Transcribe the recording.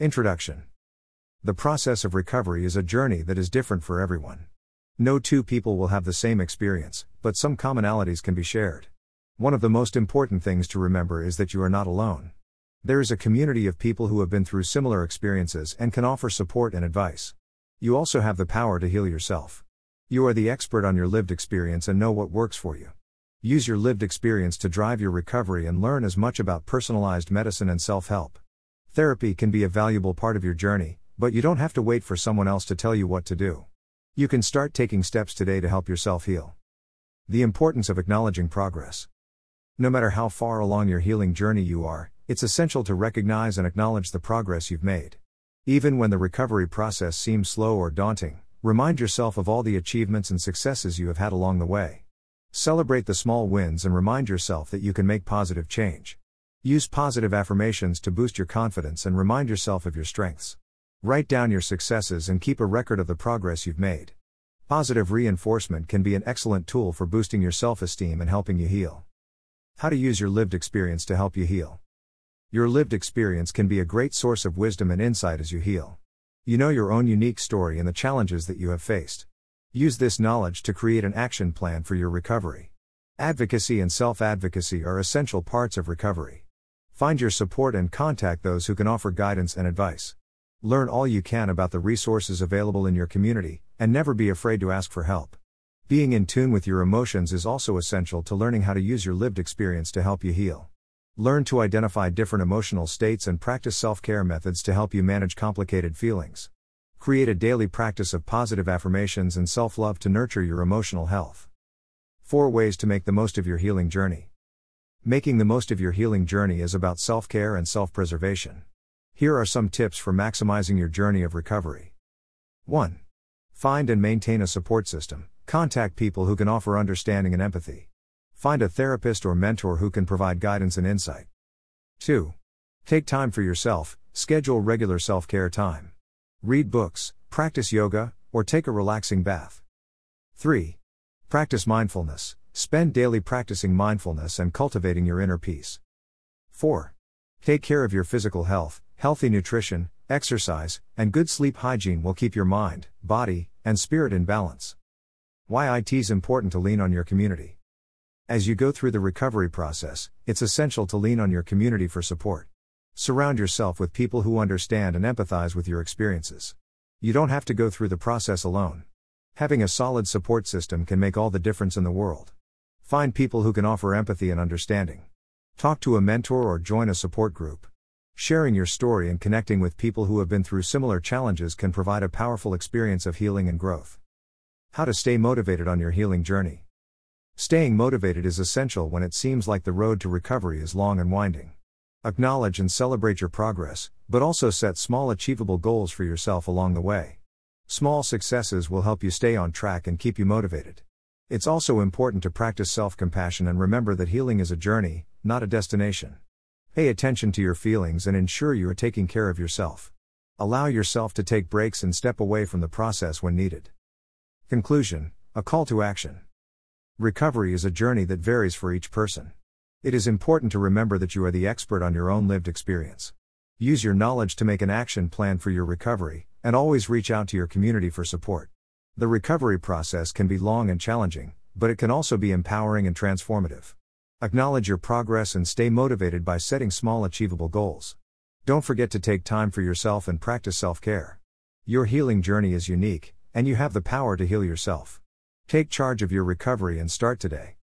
Introduction The process of recovery is a journey that is different for everyone. No two people will have the same experience, but some commonalities can be shared. One of the most important things to remember is that you are not alone. There is a community of people who have been through similar experiences and can offer support and advice. You also have the power to heal yourself. You are the expert on your lived experience and know what works for you. Use your lived experience to drive your recovery and learn as much about personalized medicine and self help. Therapy can be a valuable part of your journey, but you don't have to wait for someone else to tell you what to do. You can start taking steps today to help yourself heal. The importance of acknowledging progress. No matter how far along your healing journey you are, it's essential to recognize and acknowledge the progress you've made. Even when the recovery process seems slow or daunting, remind yourself of all the achievements and successes you have had along the way. Celebrate the small wins and remind yourself that you can make positive change. Use positive affirmations to boost your confidence and remind yourself of your strengths. Write down your successes and keep a record of the progress you've made. Positive reinforcement can be an excellent tool for boosting your self esteem and helping you heal. How to use your lived experience to help you heal. Your lived experience can be a great source of wisdom and insight as you heal. You know your own unique story and the challenges that you have faced. Use this knowledge to create an action plan for your recovery. Advocacy and self advocacy are essential parts of recovery. Find your support and contact those who can offer guidance and advice. Learn all you can about the resources available in your community, and never be afraid to ask for help. Being in tune with your emotions is also essential to learning how to use your lived experience to help you heal. Learn to identify different emotional states and practice self care methods to help you manage complicated feelings. Create a daily practice of positive affirmations and self love to nurture your emotional health. 4 ways to make the most of your healing journey. Making the most of your healing journey is about self care and self preservation. Here are some tips for maximizing your journey of recovery. 1. Find and maintain a support system. Contact people who can offer understanding and empathy. Find a therapist or mentor who can provide guidance and insight. 2. Take time for yourself, schedule regular self care time. Read books, practice yoga, or take a relaxing bath. 3. Practice mindfulness, Spend daily practicing mindfulness and cultivating your inner peace. 4. Take care of your physical health, healthy nutrition, exercise, and good sleep hygiene will keep your mind, body, and spirit in balance. Why it is important to lean on your community. As you go through the recovery process, it's essential to lean on your community for support. Surround yourself with people who understand and empathize with your experiences. You don't have to go through the process alone. Having a solid support system can make all the difference in the world. Find people who can offer empathy and understanding. Talk to a mentor or join a support group. Sharing your story and connecting with people who have been through similar challenges can provide a powerful experience of healing and growth. How to stay motivated on your healing journey. Staying motivated is essential when it seems like the road to recovery is long and winding. Acknowledge and celebrate your progress, but also set small achievable goals for yourself along the way. Small successes will help you stay on track and keep you motivated. It's also important to practice self compassion and remember that healing is a journey, not a destination. Pay attention to your feelings and ensure you are taking care of yourself. Allow yourself to take breaks and step away from the process when needed. Conclusion A call to action. Recovery is a journey that varies for each person. It is important to remember that you are the expert on your own lived experience. Use your knowledge to make an action plan for your recovery, and always reach out to your community for support. The recovery process can be long and challenging, but it can also be empowering and transformative. Acknowledge your progress and stay motivated by setting small achievable goals. Don't forget to take time for yourself and practice self care. Your healing journey is unique, and you have the power to heal yourself. Take charge of your recovery and start today.